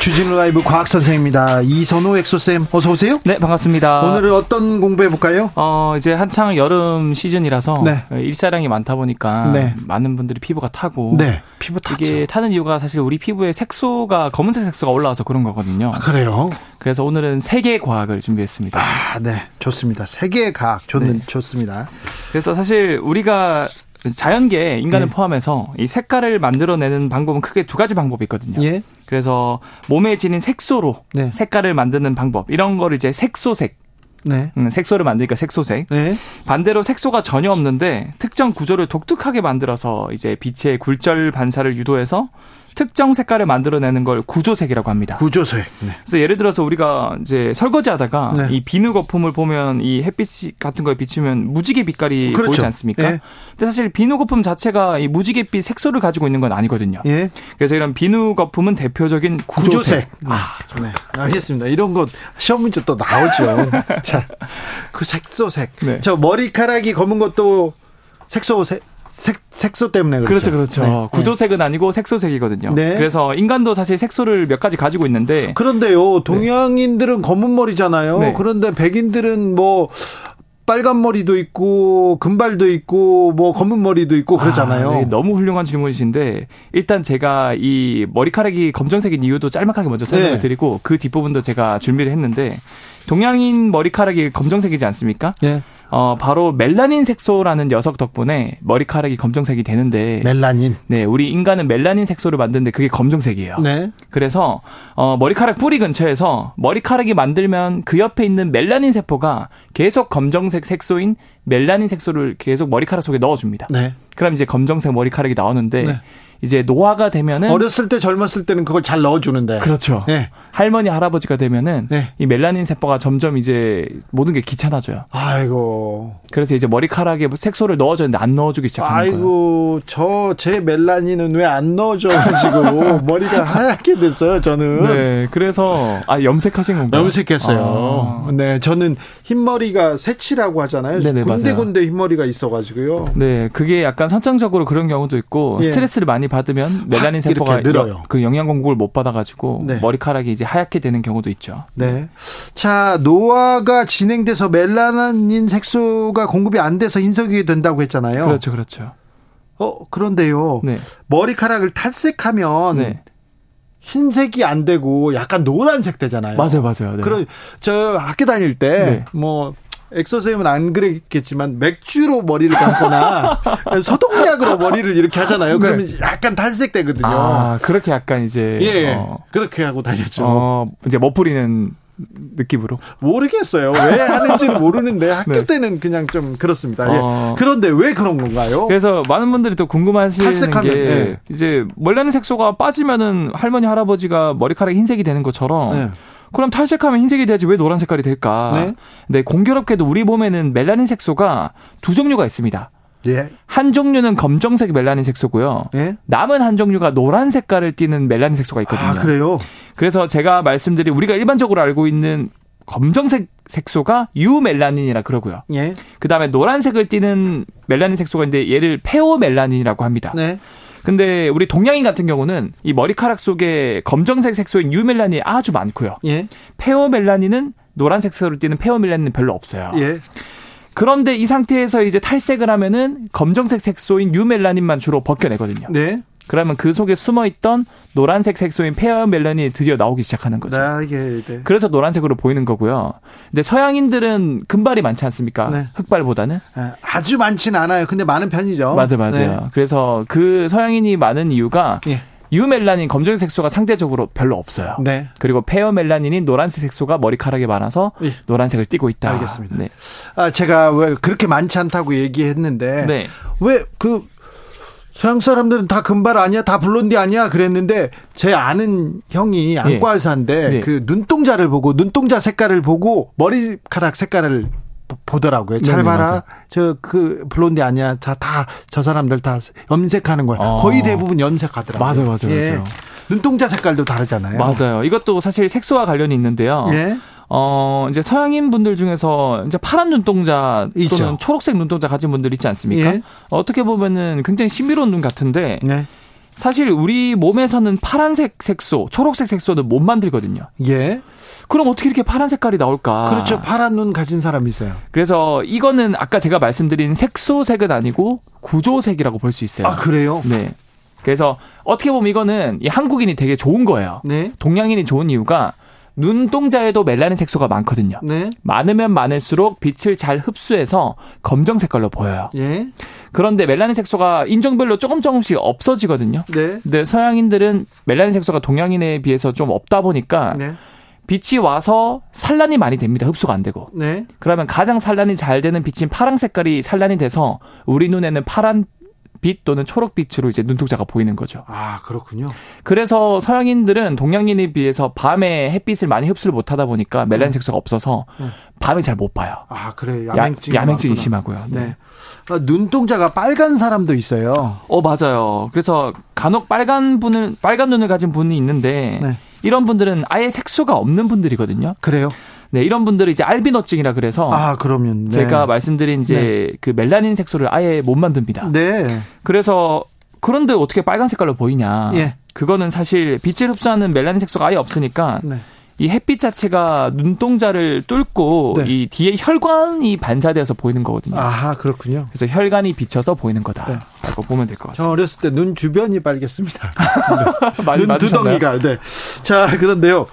주진우 라이브 과학 선생입니다. 이선호 엑소쌤 어서 오세요. 네, 반갑습니다. 오늘은 어떤 공부해 볼까요? 어, 이제 한창 여름 시즌이라서 네. 일사량이 많다 보니까 네. 많은 분들이 피부가 타고 네, 피부 타죠. 이게 타는 이유가 사실 우리 피부에 색소가 검은색 색소가 올라와서 그런 거거든요. 아, 그래요? 그래서 오늘은 세계 과학을 준비했습니다. 아, 네, 좋습니다. 세계 과학 좋는 네. 좋습니다. 그래서 사실 우리가 자연계 인간을 네. 포함해서 이 색깔을 만들어내는 방법은 크게 두 가지 방법이 있거든요. 예, 그래서 몸에 지닌 색소로 네. 색깔을 만드는 방법 이런 거를 이제 색소색, 네, 음, 색소를 만드니까 색소색. 네, 반대로 색소가 전혀 없는데 특정 구조를 독특하게 만들어서 이제 빛의 굴절 반사를 유도해서 특정 색깔을 만들어내는 걸 구조색이라고 합니다. 구조색. 네. 그래서 예를 들어서 우리가 이제 설거지하다가 네. 이 비누 거품을 보면 이 햇빛 같은 거에 비추면 무지개 빛깔이 그렇죠. 보이지 않습니까? 예. 근데 사실 비누 거품 자체가 이 무지개빛 색소를 가지고 있는 건 아니거든요. 예, 그래서 이런 비누 거품은 대표적인 구조색. 구조색. 아, 네, 알겠습니다. 이런 거 시험 문제 또 나오죠. 자, 그 색소색. 네. 저 머리카락이 검은 것도 색소색. 색, 색소 때문에 그렇죠. 그렇죠, 그렇죠. 네. 구조색은 아니고 색소색이거든요. 네. 그래서 인간도 사실 색소를 몇 가지 가지고 있는데 그런데요, 동양인들은 검은 머리잖아요. 네. 그런데 백인들은 뭐 빨간 머리도 있고 금발도 있고 뭐 검은 머리도 있고 그러잖아요. 아, 네, 너무 훌륭한 질문이신데 일단 제가 이 머리카락이 검정색인 이유도 짤막하게 먼저 설명을 네. 드리고 그 뒷부분도 제가 준비를 했는데 동양인 머리카락이 검정색이지 않습니까? 예. 어, 바로 멜라닌 색소라는 녀석 덕분에 머리카락이 검정색이 되는데 멜라닌. 네, 우리 인간은 멜라닌 색소를 만드는데 그게 검정색이에요. 네. 그래서 어, 머리카락 뿌리 근처에서 머리카락이 만들면 그 옆에 있는 멜라닌 세포가 계속 검정색 색소인 멜라닌 색소를 계속 머리카락 속에 넣어 줍니다. 네. 그럼 이제 검정색 머리카락이 나오는데 네. 이제 노화가 되면은 어렸을 때 젊었을 때는 그걸 잘 넣어주는데. 그렇죠. 네. 할머니 할아버지가 되면은 네. 이 멜라닌 세포가 점점 이제 모든 게 귀찮아져요. 아이고. 그래서 이제 머리카락에 색소를 넣어줬는데 안 넣어주기 시작하는 거예요. 아이고, 저 제 멜라닌은 왜 안 넣어줘가지고 머리가 하얗게 됐어요, 저는. 네, 그래서 아 염색하신 건가요? 염색했어요. 아. 네, 저는 흰머리가 새치라고 하잖아요. 네네, 군데군데 흰머리가 있어가지고요. 네, 그게 약간 선천적으로 그런 경우도 있고 예. 스트레스를 많이 받으면 멜라닌 확 세포가 늘어요. 여- 그 영양 공급을 못 받아가지고 네. 머리카락이 이제 하얗게 되는 경우도 있죠. 네. 자, 노화가 진행돼서 멜라닌 색소가 공급이 안 돼서 흰색이 된다고 했잖아요. 그렇죠, 그렇죠. 어, 그런데요. 네, 머리카락을 탈색하면 네, 흰색이 안 되고 약간 노란색 되잖아요. 맞아요, 맞아요. 네. 그럼 저 학교 다닐 때 네. 뭐 엑소쌤은 안 그랬겠지만 맥주로 머리를 감거나 소독약으로 머리를 이렇게 하잖아요. 그러면 약간 탈색되거든요. 네. 아, 그렇게 약간 이제 예, 어, 그렇게 하고 다녔죠. 어, 이제 멋부리는 느낌으로. 모르겠어요. 왜 하는지는 모르는데 학교 네. 때는 그냥 좀 그렇습니다. 예. 어. 그런데 왜 그런 건가요? 그래서 많은 분들이 또 궁금하시는 탈색하면, 게 예. 이제 멜라닌 색소가 빠지면은 할머니 할아버지가 머리카락이 흰색이 되는 것처럼 네. 그럼 탈색하면 흰색이 돼야지 왜 노란 색깔이 될까? 네. 네, 공교롭게도 우리 몸에는 멜라닌 색소가 두 종류가 있습니다. 예. 한 종류는 검정색 멜라닌 색소고요. 예. 남은 한 종류가 노란 색깔을 띠는 멜라닌 색소가 있거든요. 아, 그래요? 그래서 제가 말씀드린 우리가 일반적으로 알고 있는 검정색 색소가 유멜라닌이라 그러고요. 예. 그다음에 노란색을 띠는 멜라닌 색소가 있는데 얘를 페오멜라닌이라고 합니다. 네. 근데 우리 동양인 같은 경우는 이 머리카락 속에 검정색 색소인 유멜라닌이 아주 많고요. 예. 페오멜라닌은 노란색 색소를 띠는 페오멜라닌은 별로 없어요. 예. 그런데 이 상태에서 이제 탈색을 하면은 검정색 색소인 유멜라닌만 주로 벗겨내거든요. 네. 그러면 그 속에 숨어 있던 노란색 색소인 페어멜라닌이 드디어 나오기 시작하는 거죠. 네, 이게 네. 그래서 노란색으로 보이는 거고요. 근데 서양인들은 금발이 많지 않습니까? 네. 흑발보다는. 아, 아주 많지는 않아요. 근데 많은 편이죠. 맞아, 맞아요. 네. 그래서 그 서양인이 많은 이유가 예. 유멜라닌 검정색 색소가 상대적으로 별로 없어요. 네. 그리고 페어 멜라닌인 노란색 색소가 머리카락에 많아서 예. 노란색을 띠고 있다. 알겠습니다. 네. 아, 제가 왜 그렇게 많지 않다고 얘기했는데 네. 왜그 서양 사람들은 다 금발 아니야, 다 블론디 아니야 그랬는데 제 아는 형이 안과 의사인데 예. 그 눈동자를 보고 눈동자 색깔을 보고 머리카락 색깔을 보더라고요. 잘 네, 봐라. 저 그 블론디 아니야. 다 저 사람들 다 염색하는 거야. 어. 거의 대부분 염색하더라고요. 맞아요, 맞아요, 예. 맞아요. 눈동자 색깔도 다르잖아요. 맞아요. 이것도 사실 색소와 관련이 있는데요. 예. 어, 이제 서양인 분들 중에서 이제 파란 눈동자 또는 있죠. 초록색 눈동자 가진 분들 있지 않습니까? 예. 어떻게 보면은 굉장히 신비로운 눈 같은데 네. 사실 우리 몸에서는 파란색 색소, 초록색 색소는 못 만들거든요. 예. 그럼 어떻게 이렇게 파란 색깔이 나올까? 그렇죠. 파란 눈 가진 사람이 있어요. 그래서 이거는 아까 제가 말씀드린 색소색은 아니고 구조색이라고 볼 수 있어요. 아, 그래요? 네. 그래서 어떻게 보면 이거는 이 한국인이 되게 좋은 거예요. 네. 동양인이 좋은 이유가 눈동자에도 멜라닌 색소가 많거든요. 네. 많으면 많을수록 빛을 잘 흡수해서 검정 색깔로 보여요. 예. 그런데 멜라닌 색소가 인종별로 조금 조금씩 없어지거든요. 네. 근데 서양인들은 멜라닌 색소가 동양인에 비해서 좀 없다 보니까 네. 빛이 와서 산란이 많이 됩니다. 흡수가 안 되고. 네. 그러면 가장 산란이 잘 되는 빛인 파랑 색깔이 산란이 돼서 우리 눈에는 파란 빛 또는 초록빛으로 이제 눈동자가 보이는 거죠. 아, 그렇군요. 그래서 서양인들은 동양인에 비해서 밤에 햇빛을 많이 흡수를 못 하다 보니까 멜라닌 색소가 없어서 밤에 잘 못 봐요. 아, 그래. 야맹증이, 야, 야맹증이 심하고요. 네. 네. 아, 눈동자가 빨간 사람도 있어요. 어, 맞아요. 그래서 간혹 빨간 분을 빨간 눈을 가진 분이 있는데 네. 이런 분들은 아예 색소가 없는 분들이거든요. 그래요? 네, 이런 분들이 이제 알비노증이라 그래서 아, 그러면 네. 제가 말씀드린 이제 네. 그 멜라닌 색소를 아예 못 만듭니다. 네. 그래서 그런데 어떻게 빨간 색깔로 보이냐? 예. 그거는 사실 빛을 흡수하는 멜라닌 색소가 아예 없으니까 네. 이 햇빛 자체가 눈동자를 뚫고 네. 이 뒤에 혈관이 반사되어서 보이는 거거든요. 아하, 그렇군요. 그래서 혈관이 비쳐서 보이는 거다라고 네. 보면 될 것 같습니다. 저 어렸을 때 눈 주변이 빨겠습니다. 눈 두덩이가. 네. 자, 그런데요.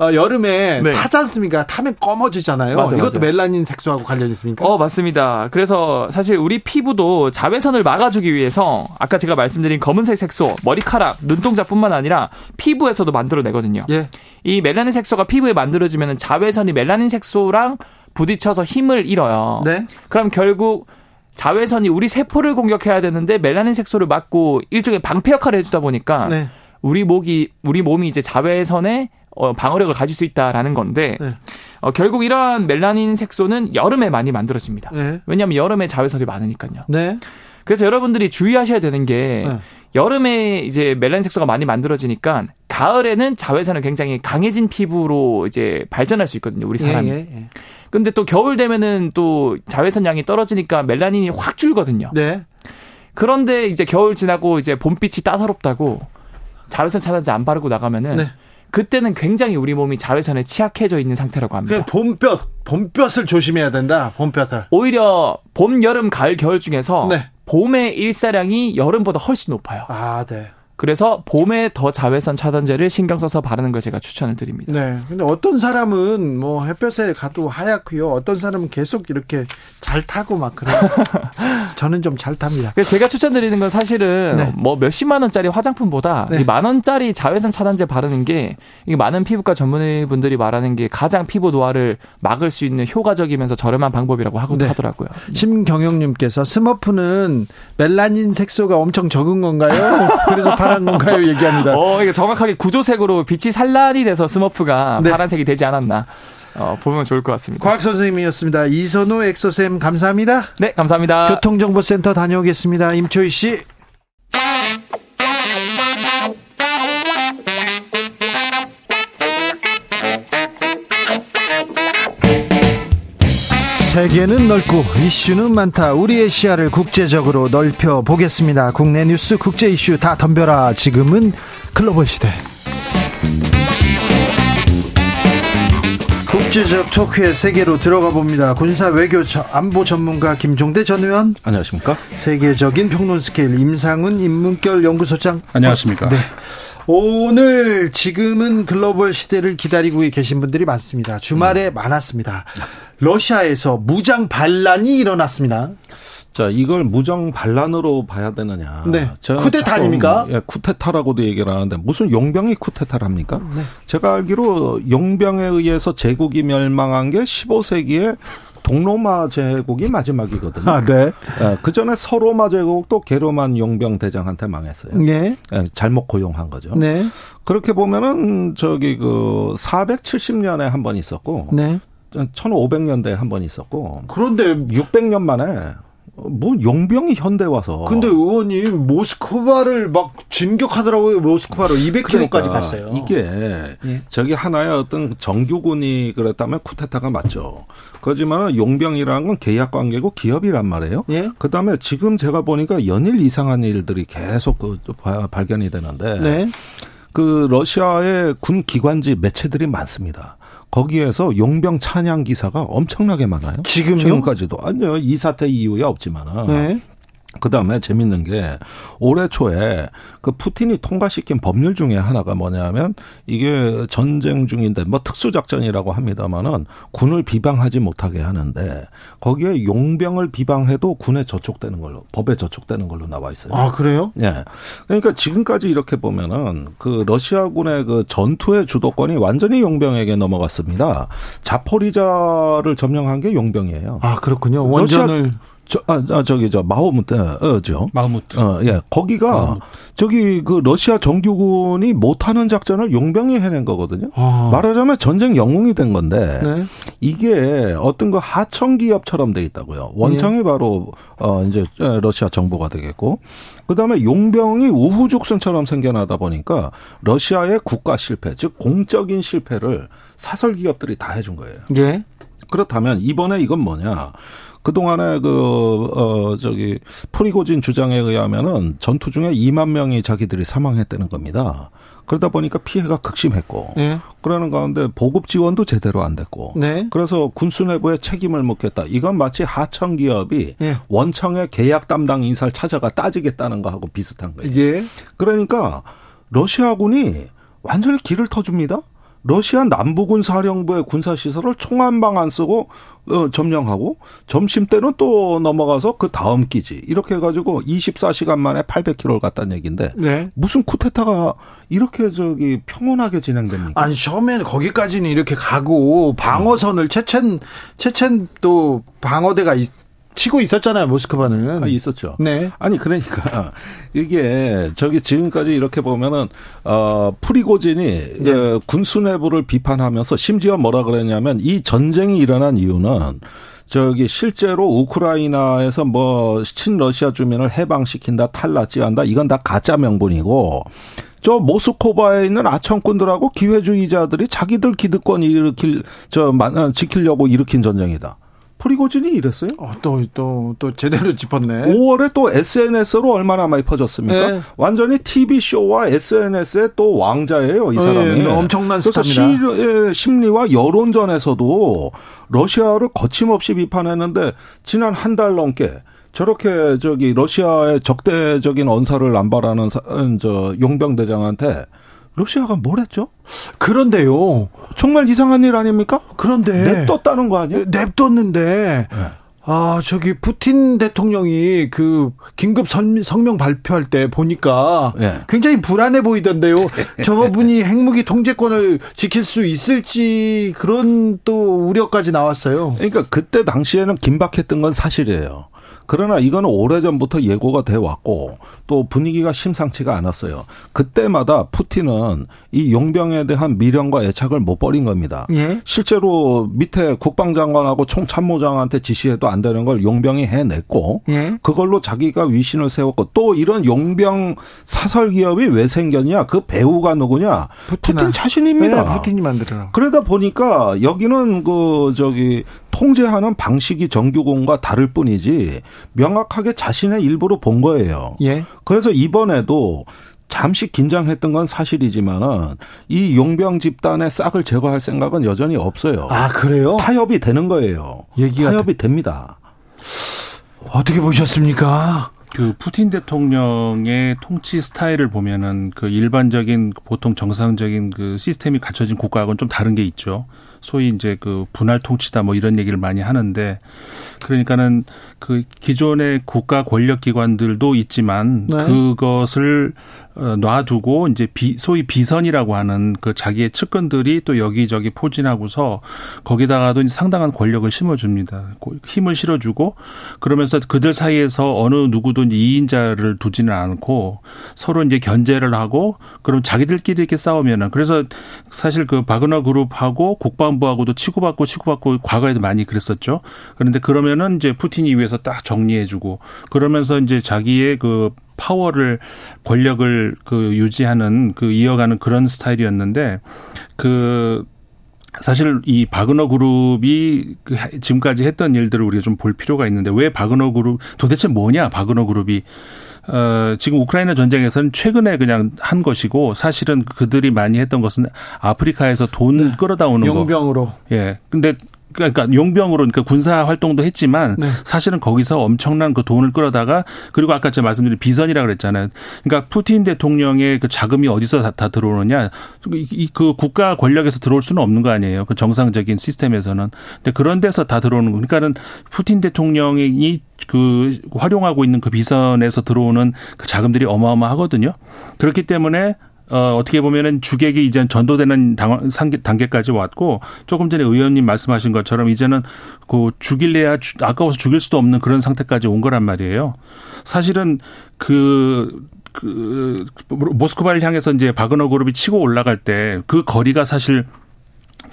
어, 여름에 네. 타지 않습니까? 타면 검어지잖아요. 맞아, 이것도 맞아. 멜라닌 색소하고 관련 있습니까? 어, 맞습니다. 그래서 사실 우리 피부도 자외선을 막아주기 위해서 아까 제가 말씀드린 검은색 색소, 머리카락, 눈동자뿐만 아니라 피부에서도 만들어내거든요. 예. 이 멜라닌 색소가 피부에 만들어지면 자외선이 멜라닌 색소랑 부딪혀서 힘을 잃어요. 네. 그럼 결국 자외선이 우리 세포를 공격해야 되는데 멜라닌 색소를 막고 일종의 방패 역할을 해주다 보니까 네. 우리 목이 우리 몸이 이제 자외선에 어, 방어력을 가질 수 있다라는 건데 네. 어, 결국 이러한 멜라닌 색소는 여름에 많이 만들어집니다. 네. 왜냐하면 여름에 자외선이 많으니까요. 네. 그래서 여러분들이 주의하셔야 되는 게 네. 여름에 이제 멜라닌 색소가 많이 만들어지니까 가을에는 자외선은 굉장히 강해진 피부로 이제 발전할 수 있거든요. 우리 사람이. 예, 예, 예. 근데 또 겨울 되면은 또 자외선 양이 떨어지니까 멜라닌이 확 줄거든요. 네. 그런데 이제 겨울 지나고 이제 봄빛이 따사롭다고 자외선 차단제 안 바르고 나가면은 네. 그때는 굉장히 우리 몸이 자외선에 취약해져 있는 상태라고 합니다. 봄볕, 봄볕을 조심해야 된다. 봄볕을. 오히려 봄, 여름, 가을, 겨울 중에서 네. 봄의 일사량이 여름보다 훨씬 높아요. 아, 네. 그래서 봄에 더 자외선 차단제를 신경 써서 바르는 걸 제가 추천을 드립니다. 네. 근데 어떤 사람은 뭐 햇볕에 가도 하얗고요. 어떤 사람은 계속 이렇게 잘 타고 막 그래요. 저는 좀 잘 탑니다. 제가 추천드리는 건 사실은 네. 뭐 몇십만 원짜리 화장품보다 네. 이만 원짜리 자외선 차단제 바르는 게 이게 많은 피부과 전문의분들이 말하는 게 가장 피부 노화를 막을 수 있는 효과적이면서 저렴한 방법이라고 하고 네. 하더라고요. 네. 심경영님께서 스머프는 멜라닌 색소가 엄청 적은 건가요? 그래서 파란 건가요? 얘기합니다. 어, 이게 정확하게 구조색으로 빛이 산란이 돼서 스머프가 네. 파란색이 되지 않았나. 어, 보면 좋을 것 같습니다. 과학 선생님이었습니다. 이선우 엑소쌤 감사합니다. 네, 감사합니다. 교통정보센터 다녀오겠습니다. 임초희 씨. 세계는 넓고 이슈는 많다. 우리의 시야를 국제적으로 넓혀 보겠습니다. 국내 뉴스, 국제 이슈 다 덤벼라. 지금은 글로벌 시대. 국제적 토크의 세계로 들어가 봅니다. 군사 외교 안보 전문가 김종대 전 의원. 안녕하십니까? 세계적인 평론 스케일 임상훈 인문결 연구소장. 안녕하십니까? 네. 오늘 지금은 글로벌 시대를 기다리고 계신 분들이 많습니다. 주말에 음. 많았습니다. 러시아에서 무장 반란이 일어났습니다. 자, 이걸 무장 반란으로 봐야 되느냐. 네. 쿠데타 아닙니까? 예, 쿠데타라고도 얘기를 하는데 무슨 용병이 쿠데타를 합니까? 네. 제가 알기로 용병에 의해서 제국이 멸망한 게 15세기에 동로마 제국이 마지막이거든요. 아, 네. 예, 그 전에 서로마 제국도 게로만 용병 대장한테 망했어요. 네. 예, 잘못 고용한 거죠. 네. 그렇게 보면은 저기 그 470년에 한 번 있었고 네. 1500년대에 한 번 있었고 그런데 600년 만에 뭐 용병이 현대 와서. 근데 의원님 모스크바를 막 진격하더라고요. 모스크바로 200km까지 그러니까 갔어요. 이게 예. 저기 하나의 어떤 정규군이 그랬다면 쿠데타가 맞죠. 그렇지만 용병이라는 건 계약 관계고 기업이란 말이에요. 예? 그다음에 지금 제가 보니까 연일 이상한 일들이 계속 그 발견이 되는데 네. 그 러시아의 군 기관지 매체들이 많습니다. 거기에서 용병 찬양 기사가 엄청나게 많아요. 지금요? 지금까지도 아니요 이 사태 이후에 없지만은 네. 그 다음에 재밌는 게 올해 초에 그 푸틴이 통과시킨 법률 중에 하나가 뭐냐면 이게 전쟁 중인데 뭐 특수작전이라고 합니다만은 군을 비방하지 못하게 하는데 거기에 용병을 비방해도 군에 저촉되는 걸로 법에 저촉되는 걸로 나와 있어요. 아 그래요? 예. 그러니까 지금까지 이렇게 보면은 그 러시아군의 그 전투의 주도권이 완전히 용병에게 넘어갔습니다. 자포리자를 점령한 게 용병이에요. 아 그렇군요. 원전을 러시아 저, 아, 아, 저기, 저, 마호무트죠. 마호무트. 어, 예. 거기가, 마호무트. 저기, 그, 러시아 정규군이 못하는 작전을 용병이 해낸 거거든요. 아. 말하자면 전쟁 영웅이 된 건데, 네. 이게 어떤 그 하청 기업처럼 돼 있다고요. 원청이 네. 바로, 어, 이제, 러시아 정부가 되겠고, 그 다음에 용병이 우후죽순처럼 생겨나다 보니까, 러시아의 국가 실패, 즉, 공적인 실패를 사설 기업들이 다 해준 거예요. 예. 그렇다면, 이번에 이건 뭐냐. 그동안에 그, 어, 저기, 프리고진 주장에 의하면은 전투 중에 2만 명이 자기들이 사망했다는 겁니다. 그러다 보니까 피해가 극심했고. 네. 그러는 가운데 보급 지원도 제대로 안 됐고. 네. 그래서 군수 내부에 책임을 묻겠다. 이건 마치 하청 기업이 네. 원청의 계약 담당 인사를 찾아가 따지겠다는 거하고 비슷한 거예요. 예. 그러니까 러시아군이 완전히 길을 터줍니다. 러시아 남부군 사령부의 군사 시설을 총한방 안 쓰고 어, 점령하고 점심 때는 또 넘어가서 그 다음 기지 이렇게 해가지고 24시간 만에 800km를 갔다는 얘기인데 네. 무슨 쿠데타가 이렇게 저기 평온하게 진행됩니까? 아니 처음에는 거기까지는 이렇게 가고 방어선을 체첸 체첸 또 방어대가 치고 있었잖아요, 모스크바는. 아, 있었죠. 네. 아니, 그러니까, 이게, 저기 지금까지 이렇게 보면은, 어, 프리고진이 네. 예, 군수 내부를 비판하면서 심지어 뭐라 그랬냐면 이 전쟁이 일어난 이유는 저기 실제로 우크라이나에서 뭐 친러시아 주민을 해방시킨다, 탈락지한다, 이건 다 가짜 명분이고, 저 모스코바에 있는 아청꾼들하고 기회주의자들이 자기들 기득권 일으킬, 저, 지키려고 일으킨 전쟁이다. 프리고진이 이랬어요? 어, 또, 또, 또 제대로 짚었네. 5월에 또 SNS로 얼마나 많이 퍼졌습니까? 네. 완전히 TV쇼와 SNS의 또 왕자예요, 이 사람이. 네, 엄청난 스타입니다. 그래서 심리와 여론전에서도 러시아를 거침없이 비판했는데 지난 한 달 넘게 저렇게 저기 러시아의 적대적인 언사를 남발하는 저 용병 대장한테 러시아가 뭘 했죠? 그런데요. 정말 이상한 일 아닙니까? 그런데 냅뒀다는 거 아니에요? 냅뒀는데 네. 아, 저기 푸틴 대통령이 그 긴급 성명 발표할 때 보니까 네. 굉장히 불안해 보이던데요. 저분이 핵무기 통제권을 지킬 수 있을지 그런 또 우려까지 나왔어요. 그러니까 그때 당시에는 긴박했던 건 사실이에요. 그러나 이거는 오래전부터 예고가 돼 왔고 또 분위기가 심상치가 않았어요. 그때마다 푸틴은 이 용병에 대한 미련과 애착을 못 버린 겁니다. 예? 실제로 밑에 국방장관하고 총참모장한테 지시해도 안 되는 걸 용병이 해냈고 예? 그걸로 자기가 위신을 세웠고 또 이런 용병 사설 기업이 왜 생겼냐? 그 배우가 누구냐? 푸틴, 푸틴 자신입니다. 네, 푸틴이 만들어. 그러다 보니까 여기는 그 저기 통제하는 방식이 정규군과 다를 뿐이지 명확하게 자신의 일부로 본 거예요. 예. 그래서 이번에도 잠시 긴장했던 건 사실이지만은 이 용병 집단의 싹을 제거할 생각은 여전히 없어요. 아 그래요? 타협이 되는 거예요. 얘기가 타협이 됩니다. 어떻게 보셨습니까? 그 푸틴 대통령의 통치 스타일을 보면은 그 일반적인 보통 정상적인 그 시스템이 갖춰진 국가하고는 좀 다른 게 있죠. 소위 이제 그 분할 통치다 뭐 이런 얘기를 많이 하는데 그러니까는 그 기존의 국가 권력 기관들도 있지만 네. 그것을 어, 놔두고 이제 비, 소위 비선이라고 하는 그 자기의 측근들이 또 여기저기 포진하고서 거기다가도 이제 상당한 권력을 심어줍니다. 힘을 실어주고 그러면서 그들 사이에서 어느 누구도 이제 2인자를 두지는 않고 서로 이제 견제를 하고 그럼 자기들끼리 이렇게 싸우면은 그래서 사실 그 바그너 그룹하고 국방 부하고도 치고받고 치고받고 과거에도 많이 그랬었죠. 그런데 그러면은 이제 푸틴이 위해서 딱 정리해주고 그러면서 이제 자기의 그 파워를 권력을 그 유지하는 그 이어가는 그런 스타일이었는데 그 사실 이 바그너 그룹이 그 지금까지 했던 일들을 우리가 좀 볼 필요가 있는데 왜 바그너 그룹 도대체 뭐냐 바그너 그룹이 어, 지금 우크라이나 전쟁에서는 최근에 그냥 한 것이고 사실은 그들이 많이 했던 것은 아프리카에서 돈 네. 끌어다 오는 거. 용병으로. 예. 근데 그러니까 용병으로 그러니까 군사 활동도 했지만 네. 사실은 거기서 엄청난 그 돈을 끌어다가 그리고 아까 제가 말씀드린 비선이라 고 그랬잖아요. 그러니까 푸틴 대통령의 그 자금이 어디서 다, 다 들어오느냐 이, 그 국가 권력에서 들어올 수는 없는 거 아니에요. 그 정상적인 시스템에서는. 근데 그런 데서 다 들어오는 거. 그러니까는 푸틴 대통령이 그 활용하고 있는 그 비선에서 들어오는 그 자금들이 어마어마하거든요. 그렇기 때문에 어, 어떻게 보면은 주객이 이제 전도되는 당, 단계까지 왔고 조금 전에 의원님 말씀하신 것처럼 이제는 그 죽일래야 아까워서 죽일 수도 없는 그런 상태까지 온 거란 말이에요. 사실은 그, 그, 모스크바를 향해서 이제 바그너 그룹이 치고 올라갈 때 그 거리가 사실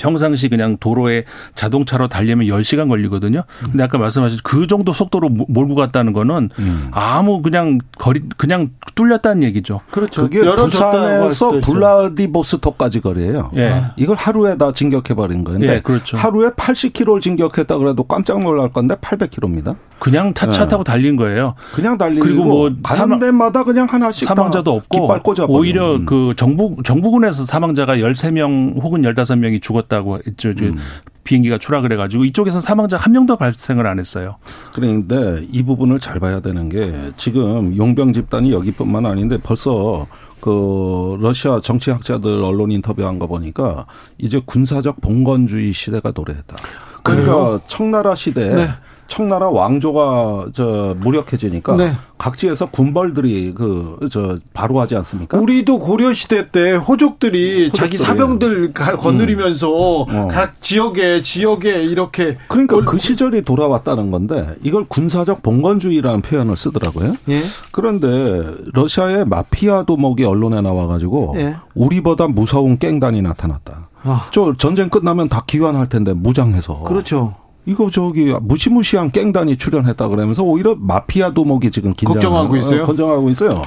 평상시 그냥 도로에 자동차로 달리면 10시간 걸리거든요. 근데 아까 말씀하신 그 정도 속도로 몰고 갔다는 거는 음. 아무 그냥 거리 그냥 뚫렸다는 얘기죠. 그렇죠. 그게 부산에서 블라디보스토크까지 거리예요. 예. 이걸 하루에 다 진격해 버린 거예요. 예, 그렇죠. 하루에 80km를 진격했다 그래도 깜짝 놀랄 건데 800km입니다. 그냥 타차 예. 타고 달린 거예요. 그냥 달리고 그리고 뭐 가는 데마다 그냥 하나씩 사망자도 없고 오히려 음. 그 정부 정부군에서 사망자가 13명 혹은 15명이 죽었 죽었다고 했죠. 음. 비행기가 추락을 해가지고 이쪽에서 사망자 한 명도 발생을 안 했어요. 그런데 이 부분을 잘 봐야 되는 게 지금 용병 집단이 여기뿐만 아닌데 벌써 그 러시아 정치학자들 언론 인터뷰한 거 보니까 이제 군사적 봉건주의 시대가 도래했다. 그러니까 그래요? 청나라 시대 네. 청나라 왕조가 저 무력해지니까 네. 각지에서 군벌들이 그 저 바로 하지 않습니까? 우리도 고려 시대 때 호족들이, 호족들이. 자기 사병들 거느리면서 음. 어. 각 지역에 지역에 이렇게 그러니까 그 시절이 돌아왔다는 건데 이걸 군사적 봉건주의라는 표현을 쓰더라고요. 예. 그런데 러시아의 마피아 도목이 언론에 나와가지고 예. 우리보다 무서운 깽단이 나타났다. 아. 저 전쟁 끝나면 다 기환할 텐데 무장해서. 그렇죠. 이거 저기 무시무시한 깽단이 출연했다 그러면서 오히려 마피아 도목이 지금 긴장 걱정하고 있어요. 걱정하고 있어요.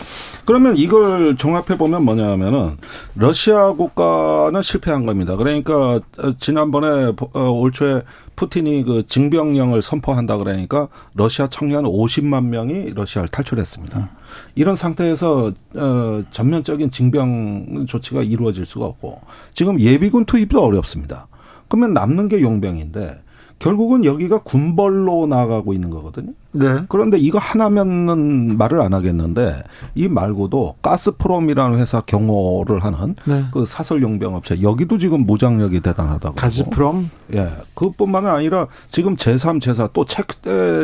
그러면 이걸 종합해 보면 뭐냐면은 러시아 국가는 실패한 겁니다. 그러니까 지난번에 어, 올 초에 푸틴이 그 징병령을 선포한다 그러니까 러시아 청년 50만 명이 러시아를 탈출했습니다. 이런 상태에서 어 전면적인 징병 조치가 이루어질 수가 없고 지금 예비군 투입도 어렵습니다. 그러면 남는 게 용병인데 결국은 여기가 군벌로 나가고 있는 거거든요. 네. 그런데 이거 하나면은 말을 안 하겠는데 이 말고도 가스프롬이라는 회사 경호를 하는 네. 그 사설 용병 업체 여기도 지금 무장력이 대단하다고. 가스프롬? 예. 그뿐만은 아니라 지금 제3, 제4 또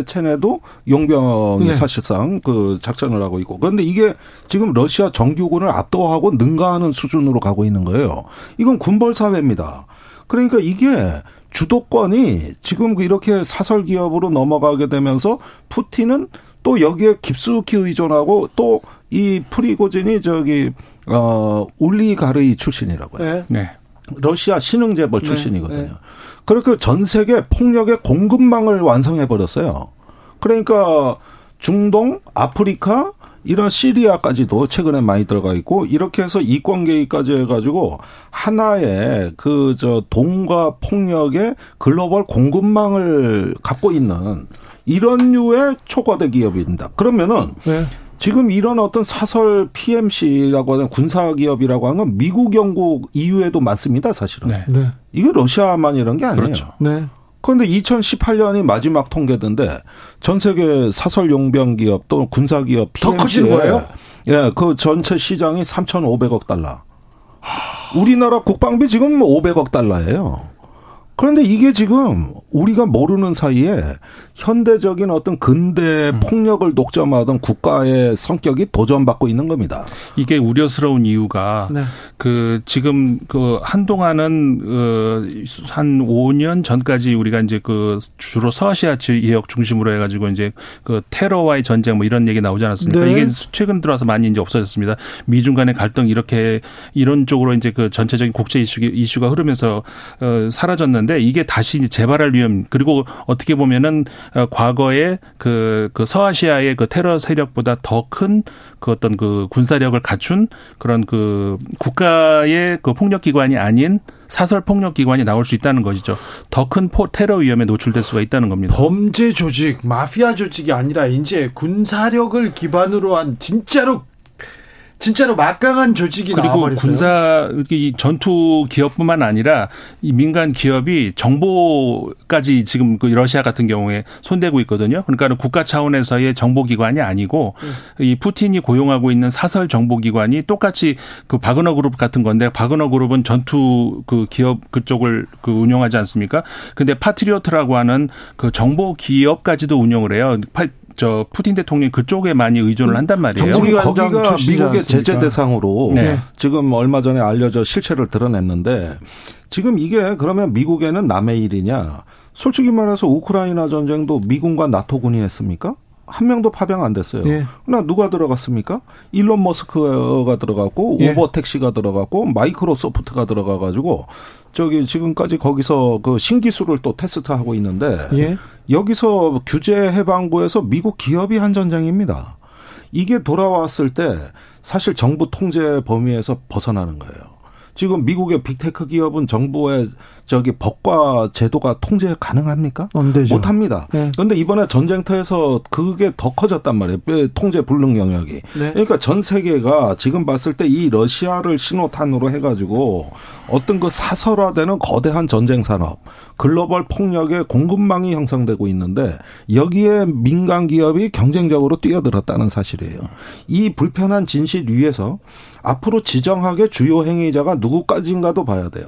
체내도 용병이 네. 사실상 그 작전을 하고 있고. 그런데 이게 지금 러시아 정규군을 압도하고 능가하는 수준으로 가고 있는 거예요. 이건 군벌 사회입니다. 그러니까 이게 주도권이 지금 이렇게 사설 기업으로 넘어가게 되면서 푸틴은 또 여기에 깊숙이 의존하고 또 이 프리고진이 저기 어 울리가르이 출신이라고요. 네. 네. 러시아 신흥 재벌 네. 출신이거든요. 네. 그렇게 전 세계 폭력의 공급망을 완성해 버렸어요. 그러니까 중동, 아프리카, 이런 시리아까지도 최근에 많이 들어가 있고 이렇게 해서 이권 계획까지 해가지고 하나의 그 저 돈과 폭력의 글로벌 공급망을 갖고 있는 이런 류의 초과대 기업입니다. 그러면은 네. 지금 이런 어떤 사설 PMC라고 하는 군사 기업이라고 하는 건 미국, 영국, EU에도 많습니다, 사실은. 네. 네. 이게 러시아만 이런 게 아니에요. 그렇죠. 네. 그런데 2018년이 마지막 통계던데 전 세계 사설 용병 기업 또 군사 기업 더 커진 거예요? 예, 그 전체 시장이 3,500억 달러. 우리나라 국방비 지금 500억 달러예요. 그런데 이게 지금 우리가 모르는 사이에 현대적인 어떤 근대 음. 폭력을 독점하던 국가의 성격이 도전받고 있는 겁니다. 이게 우려스러운 이유가 네. 그 지금 그 한동안은 어한 5년 전까지 우리가 이제 그 주로 서아시아 지역 중심으로 해가지고 이제 그 테러와의 전쟁 뭐 이런 얘기 나오지 않았습니까? 네. 이게 최근 들어서 많이 이제 없어졌습니다. 미중 간의 갈등 이렇게 이런 쪽으로 이제 그 전체적인 국제 이슈 이슈가 흐르면서 어 사라졌는데 이게 다시 재발할 위험 그리고 어떻게 보면은 어, 과거에 그, 그 서아시아의 그 테러 세력보다 더 큰 그 어떤 그 군사력을 갖춘 그런 그 국가의 그 폭력 기관이 아닌 사설 폭력 기관이 나올 수 있다는 것이죠. 더 큰 테러 위험에 노출될 수가 있다는 겁니다. 범죄 조직, 마피아 조직이 아니라 이제 군사력을 기반으로 한 진짜로 진짜로 막강한 조직이 그리고 나와버렸어요. 군사 이 전투 기업뿐만 아니라 이 민간 기업이 정보까지 지금 그 러시아 같은 경우에 손대고 있거든요. 그러니까 국가 차원에서의 정보기관이 아니고 음. 이 푸틴이 고용하고 있는 사설 정보기관이 똑같이 그 바그너 그룹 같은 건데 바그너 그룹은 전투 그 기업 그쪽을 그 운영하지 않습니까? 근데 파트리오트라고 하는 그 정보 기업까지도 운영을 해요. 저 푸틴 대통령이 그쪽에 많이 의존을 한단 말이에요. 거기가 미국의 제재 대상으로 네. 지금 얼마 전에 알려져 실체를 드러냈는데 지금 이게 그러면 미국에는 남의 일이냐? 솔직히 말해서 우크라이나 전쟁도 미군과 나토군이 했습니까? 한 명도 파병 안 됐어요. 예. 그러나 누가 들어갔습니까? 일론 머스크가 들어갔고 예. 우버 택시가 들어갔고 마이크로소프트가 들어가 가지고 저기 지금까지 거기서 그 신기술을 또 테스트하고 있는데 예. 여기서 규제 해방구에서 미국 기업이 한 전쟁입니다. 이게 돌아왔을 때 사실 정부 통제 범위에서 벗어나는 거예요. 지금 미국의 빅테크 기업은 정부의 저기 법과 제도가 통제 가능합니까? 안 되죠. 못 합니다. 네. 그런데 이번에 전쟁터에서 그게 더 커졌단 말이에요. 통제 불능 영역이. 네. 그러니까 전 세계가 지금 봤을 때 이 러시아를 신호탄으로 해가지고 어떤 그 사설화되는 거대한 전쟁 산업, 글로벌 폭력의 공급망이 형성되고 있는데 여기에 민간 기업이 경쟁적으로 뛰어들었다는 사실이에요. 이 불편한 진실 위에서 앞으로 지정하게 주요 행위자가 누구까지인가도 봐야 돼요.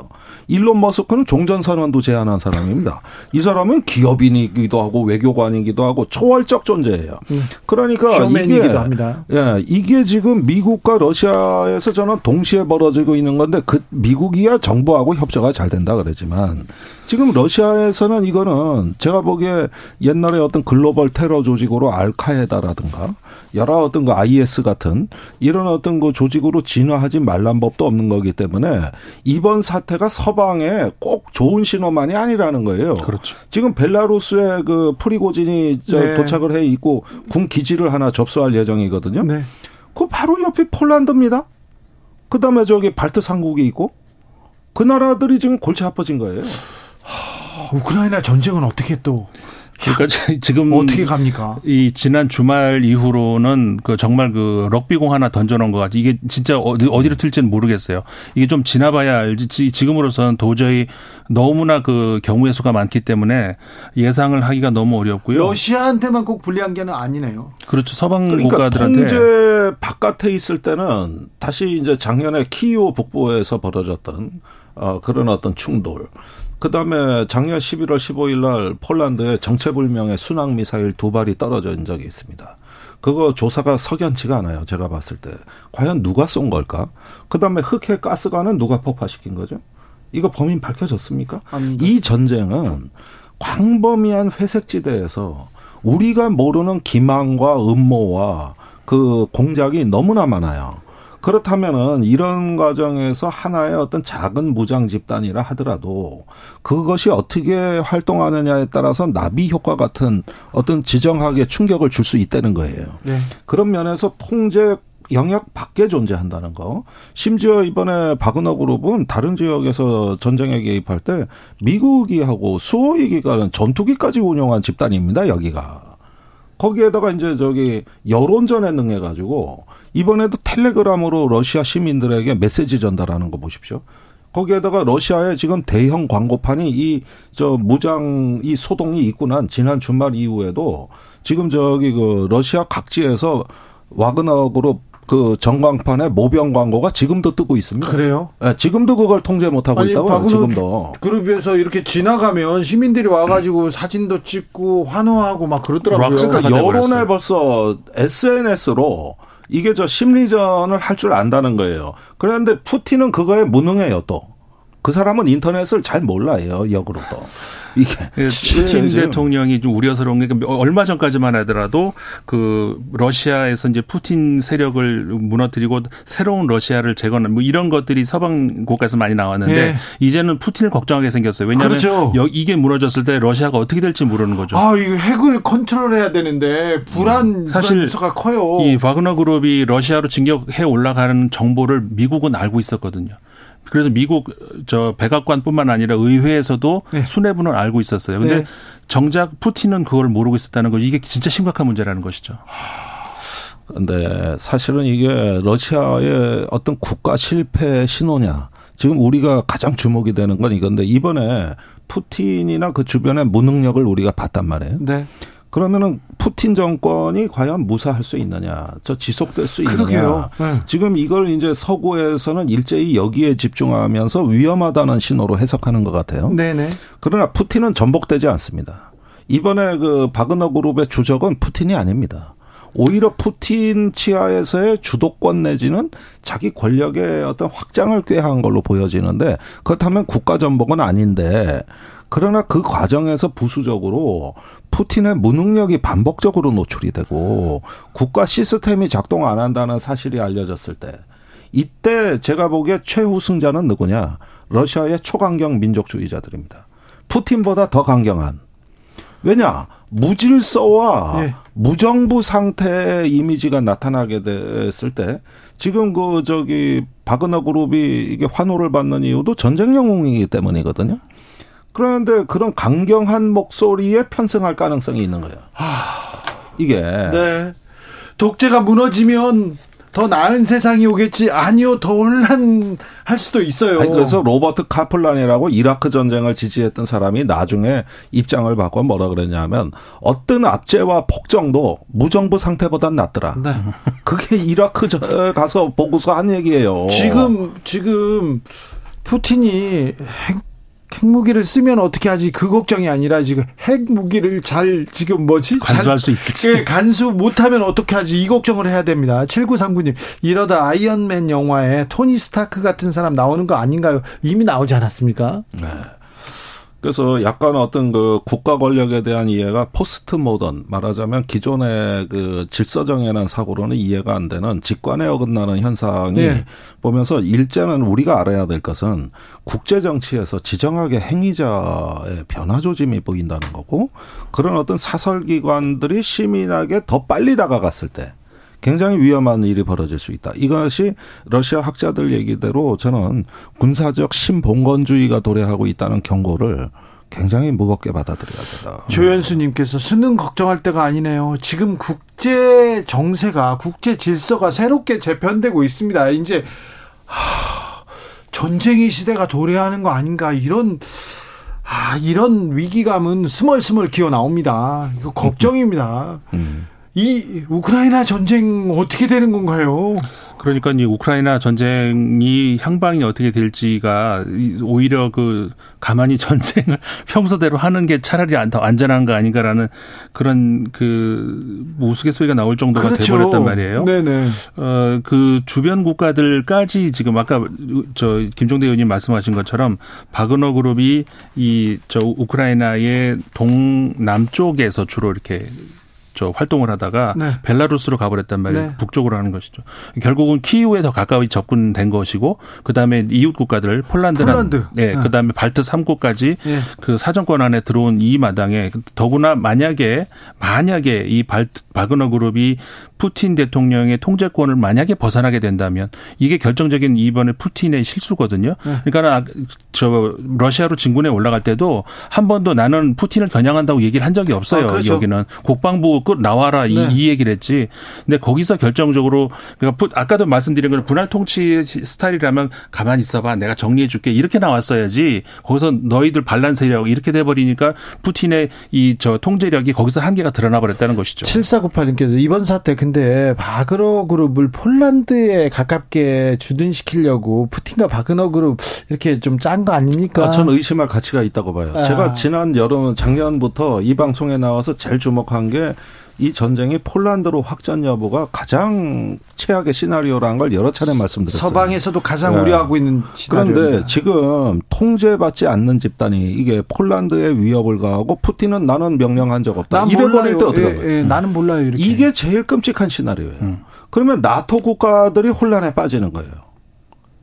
일론 머스크는 종전선언도 제안한 사람입니다. 이 사람은 기업인이기도 하고 외교관이기도 하고 초월적 존재예요. 음. 그러니까 이게 합니다. 예, 이게 지금 미국과 러시아에서 저는 동시에 벌어지고 있는 건데 그 미국이야 정부하고 협조가 잘 된다 그러지만 지금 러시아에서는 이거는 제가 보기에 옛날에 어떤 글로벌 테러 조직으로 알카에다라든가 여러 어떤 그 IS 같은 이런 어떤 그 조직으로 진화하지 말란 법도 없는 거기 때문에 이번 사태가 서방에 꼭 좋은 신호만이 아니라는 거예요. 그렇죠. 지금 벨라루스에 그 프리고진이 네. 도착을 해 있고 군 기지를 하나 접수할 예정이거든요. 네. 그 바로 옆이 폴란드입니다. 그다음에 저기 발트 삼국이 있고 그 나라들이 지금 골치 아파진 거예요. 하, 우크라이나 전쟁은 어떻게 또 그러니까 지금 어떻게 갑니까? 이 지난 주말 이후로는 그 정말 그 럭비공 하나 던져놓은 것 같아. 이게 진짜 어디 어디로 튈지는 모르겠어요. 이게 좀 지나봐야 알지. 지금으로서는 도저히 너무나 그 경우의 수가 많기 때문에 예상을 하기가 너무 어렵고요. 러시아한테만 꼭 불리한 게 아니네요. 그렇죠. 서방 그러니까 국가들한테 통제 바깥에 있을 때는 다시 이제 작년에 키이오 북부에서 벌어졌던 어 그런 어떤 충돌. 그다음에 작년 11월 15일 날 폴란드에 정체불명의 순항 미사일 두 발이 떨어진 적이 있습니다. 그거 조사가 석연치가 않아요. 제가 봤을 때. 과연 누가 쏜 걸까? 그다음에 흑해 가스관은 누가 폭파시킨 거죠? 이거 범인 밝혀졌습니까? 아닙니다. 이 전쟁은 광범위한 회색지대에서 우리가 모르는 기망과 음모와 그 공작이 너무나 많아요. 그렇다면은 이런 과정에서 하나의 어떤 작은 무장 집단이라 하더라도 그것이 어떻게 활동하느냐에 따라서 나비 효과 같은 어떤 지정학의 충격을 줄 수 있다는 거예요. 네. 그런 면에서 통제 영역 밖에 존재한다는 거. 심지어 이번에 바그너 그룹은 다른 지역에서 전쟁에 개입할 때 미국이 하고 수호이기가 전투기까지 운영한 집단입니다. 여기가. 거기에다가 이제 저기 여론전에 능해 가지고 이번에도 텔레그램으로 러시아 시민들에게 메시지 전달하는 거 보십시오. 거기에다가 러시아에 지금 대형 광고판이 이 저 무장 이 소동이 있고 난 지난 주말 이후에도 지금 저기 그 러시아 각지에서 와그너 그룹 그 전광판에 모병 광고가 지금도 뜨고 있습니다. 그래요? 네, 지금도 그걸 통제 못 하고 있다고요. 지금도. 그룹에서 이렇게 지나가면 시민들이 와가지고 사진도 찍고 환호하고 막 그러더라고요. 그러니까 여론에 벌써 SNS로 이게 저 심리전을 할 줄 안다는 거예요. 그런데 푸틴은 그거에 무능해요 또. 그 사람은 인터넷을 잘 몰라요, 역으로도. 이게. 예, 푸틴 네, 대통령이 좀 우려스러운 게 얼마 전까지만 하더라도 그 러시아에서 이제 푸틴 세력을 무너뜨리고 새로운 러시아를 재건한 뭐 이런 것들이 서방 국가에서 많이 나왔는데 네. 이제는 푸틴을 걱정하게 생겼어요. 왜냐하면 그렇죠. 이게 무너졌을 때 러시아가 어떻게 될지 모르는 거죠. 아, 이거 핵을 컨트롤해야 되는데 불안 사실 가 커요. 이 바그너 그룹이 러시아로 진격해 올라가는 정보를 미국은 알고 있었거든요. 그래서 미국 저 백악관뿐만 아니라 의회에서도 네. 수뇌부는 알고 있었어요. 근데 네. 정작 푸틴은 그걸 모르고 있었다는 거 이게 진짜 심각한 문제라는 것이죠. 근데 사실은 이게 러시아의 어떤 국가 실패 신호냐. 지금 우리가 가장 주목이 되는 건 이건데 이번에 푸틴이나 그 주변의 무능력을 우리가 봤단 말이에요. 네. 그러면은 푸틴 정권이 과연 무사할 수 있느냐, 저 지속될 수 있느냐. 네. 지금 이걸 이제 서구에서는 일제히 여기에 집중하면서 위험하다는 신호로 해석하는 것 같아요. 네네. 그러나 푸틴은 전복되지 않습니다. 이번에 그 바그너 그룹의 주적은 푸틴이 아닙니다. 오히려 푸틴 치하에서의 주도권 내지는 자기 권력의 어떤 확장을 꾀한 걸로 보여지는데 그렇다면 국가 전복은 아닌데 그러나 그 과정에서 부수적으로 푸틴의 무능력이 반복적으로 노출이 되고 국가 시스템이 작동 안 한다는 사실이 알려졌을 때 이때 제가 보기에 최우승자는 누구냐? 러시아의 초강경 민족주의자들입니다. 푸틴보다 더 강경한. 왜냐? 무질서와 네. 무정부 상태의 이미지가 나타나게 됐을 때 지금 그 저기 바그너 그룹이 이게 환호를 받는 이유도 전쟁 영웅이기 때문이거든요. 그런데 그런 강경한 목소리에 편승할 가능성이 있는 거예요. 하, 이게. 네. 독재가 무너지면 더 나은 세상이 오겠지. 아니요, 더 혼란할 수도 있어요. 아니, 그래서 로버트 카플란이라고 이라크 전쟁을 지지했던 사람이 나중에 입장을 바꿔 뭐라 그랬냐면 어떤 압제와 폭정도 무정부 상태보단 낫더라. 네. 그게 이라크 가서 보고서 한 얘기예요. 지금 지금 푸틴이 핵 핵무기를 쓰면 어떻게 하지? 그 걱정이 아니라 지금 핵무기를 잘 지금 뭐지? 간수할 수 있을지. 예, 간수 못하면 어떻게 하지? 이 걱정을 해야 됩니다. 7939님 이러다 아이언맨 영화에 토니 스타크 같은 사람 나오는 거 아닌가요? 이미 나오지 않았습니까? 네. 그래서 약간 어떤 그 국가 권력에 대한 이해가 포스트 모던 말하자면 기존의 그 질서정연한 사고로는 이해가 안 되는 직관에 어긋나는 현상이 네. 보면서 일제는 우리가 알아야 될 것은 국제 정치에서 지정하게 행위자의 변화 조짐이 보인다는 거고 그런 어떤 사설 기관들이 시민에게 더 빨리 다가갔을 때 굉장히 위험한 일이 벌어질 수 있다. 이것이 러시아 학자들 얘기대로 저는 군사적 신봉건주의가 도래하고 있다는 경고를 굉장히 무겁게 받아들여야 된다. 조현수님께서 수능 걱정할 때가 아니네요. 지금 국제 정세가 국제 질서가 새롭게 재편되고 있습니다. 이제 하, 전쟁의 시대가 도래하는 거 아닌가 이런 아, 이런 위기감은 스멀스멀 기어 나옵니다. 이거 걱정입니다. 음. 이 우크라이나 전쟁 어떻게 되는 건가요? 그러니까 이 우크라이나 전쟁이 향방이 어떻게 될지가 오히려 그 가만히 전쟁을 평소대로 하는 게 차라리 더 안전한 거 아닌가라는 그런 그 우스갯소리가 나올 정도가 그렇죠. 돼버렸단 말이에요. 네네. 어그 주변 국가들까지 지금 아까 저 김종대 의원님 말씀하신 것처럼 바그너 그룹이 이 저 우크라이나의 동남쪽에서 주로 이렇게 저 활동을 하다가 네. 벨라루스로 가버렸단 말이에요. 네. 북쪽으로 하는 것이죠. 결국은 키이우에 더 가까이 접근된 것이고 그다음에 이웃 국가들 폴란드나 폴란드. 예, 네. 그다음에 발트 3국까지 네. 그 사정권 안에 들어온 이 마당에 더구나 만약에 만약에 이 발트 바그너 그룹이 푸틴 대통령의 통제권을 만약에 벗어나게 된다면 이게 결정적인 이번에 푸틴의 실수거든요. 네. 그러니까 저 러시아로 진군에 올라갈 때도 한 번도 나는 푸틴을 겨냥한다고 얘기를 한 적이 없어요. 아, 그렇죠. 여기는 국방부 끝 나와라 이, 네. 이 얘기를 했지. 근데 거기서 결정적으로 그러니까 아까도 말씀드린 건 분할 통치 스타일이라면 가만히 있어봐 내가 정리해 줄게 이렇게 나왔어야지 거기서 너희들 반란 세력 이렇게 돼 버리니까 푸틴의 이 저 통제력이 거기서 한계가 드러나 버렸다는 것이죠. 7498님께서 이번 사태 근데 그런데 바그너 그룹을 폴란드에 가깝게 주둔시키려고 푸틴과 바그너 그룹 이렇게 좀 짠 거 아닙니까? 아, 저는 의심할 가치가 있다고 봐요. 아. 제가 지난 여름 작년부터 이 방송에 나와서 제일 주목한 게 이 전쟁이 폴란드로 확전 여부가 가장 최악의 시나리오라는 걸 여러 차례 말씀드렸어요. 서방에서도 가장 네. 우려하고 있는 시나리오입니다. 그런데 지금 통제받지 않는 집단이 이게 폴란드에 위협을 가하고 푸틴은 나는 명령한 적 없다. 이래 버릴 때 어떻게 예, 예, 나는 몰라요. 이렇게. 이게 제일 끔찍한 시나리오예요. 음. 그러면 나토 국가들이 혼란에 빠지는 거예요.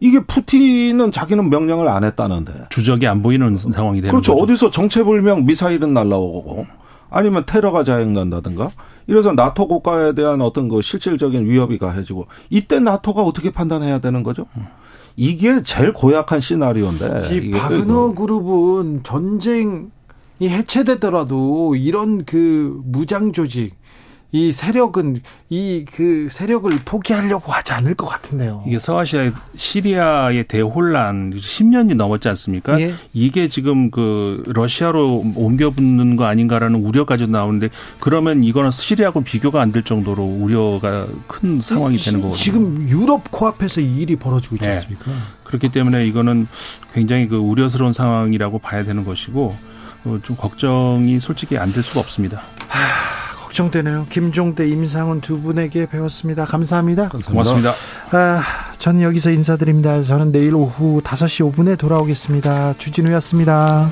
이게 푸틴은 자기는 명령을 안 했다는데 주적이 안 보이는 상황이 되는 그렇죠. 거죠. 어디서 정체불명 미사일은 날라오고 아니면 테러가 자행된다든가 이래서 나토 국가에 대한 어떤 그 실질적인 위협이 가해지고 이때 나토가 어떻게 판단해야 되는 거죠? 이게 제일 고약한 시나리오인데. 이 바그너 그룹은 전쟁이 해체되더라도 이런 그 무장 조직 이 세력은 이 그 세력을 포기하려고 하지 않을 것 같은데요. 이게 서아시아 시리아의 대혼란 10년이 넘었지 않습니까? 예. 이게 지금 그 러시아로 옮겨 붙는 거 아닌가라는 우려까지 나오는데 그러면 이거는 시리아하고 비교가 안 될 정도로 우려가 큰 상황이 되는 거거든요. 지금 유럽 코앞에서 이 일이 벌어지고 있지 네. 않습니까? 네. 그렇기 때문에 이거는 굉장히 그 우려스러운 상황이라고 봐야 되는 것이고 어, 좀 걱정이 솔직히 안 될 수가 없습니다. 하... 걱정되네요. 김종대, 임상훈 두 분에게 배웠습니다. 감사합니다. 감사합니다. 고맙습니다. 아, 저는 여기서 인사드립니다. 저는 내일 오후 5시 5분에 돌아오겠습니다. 주진우였습니다.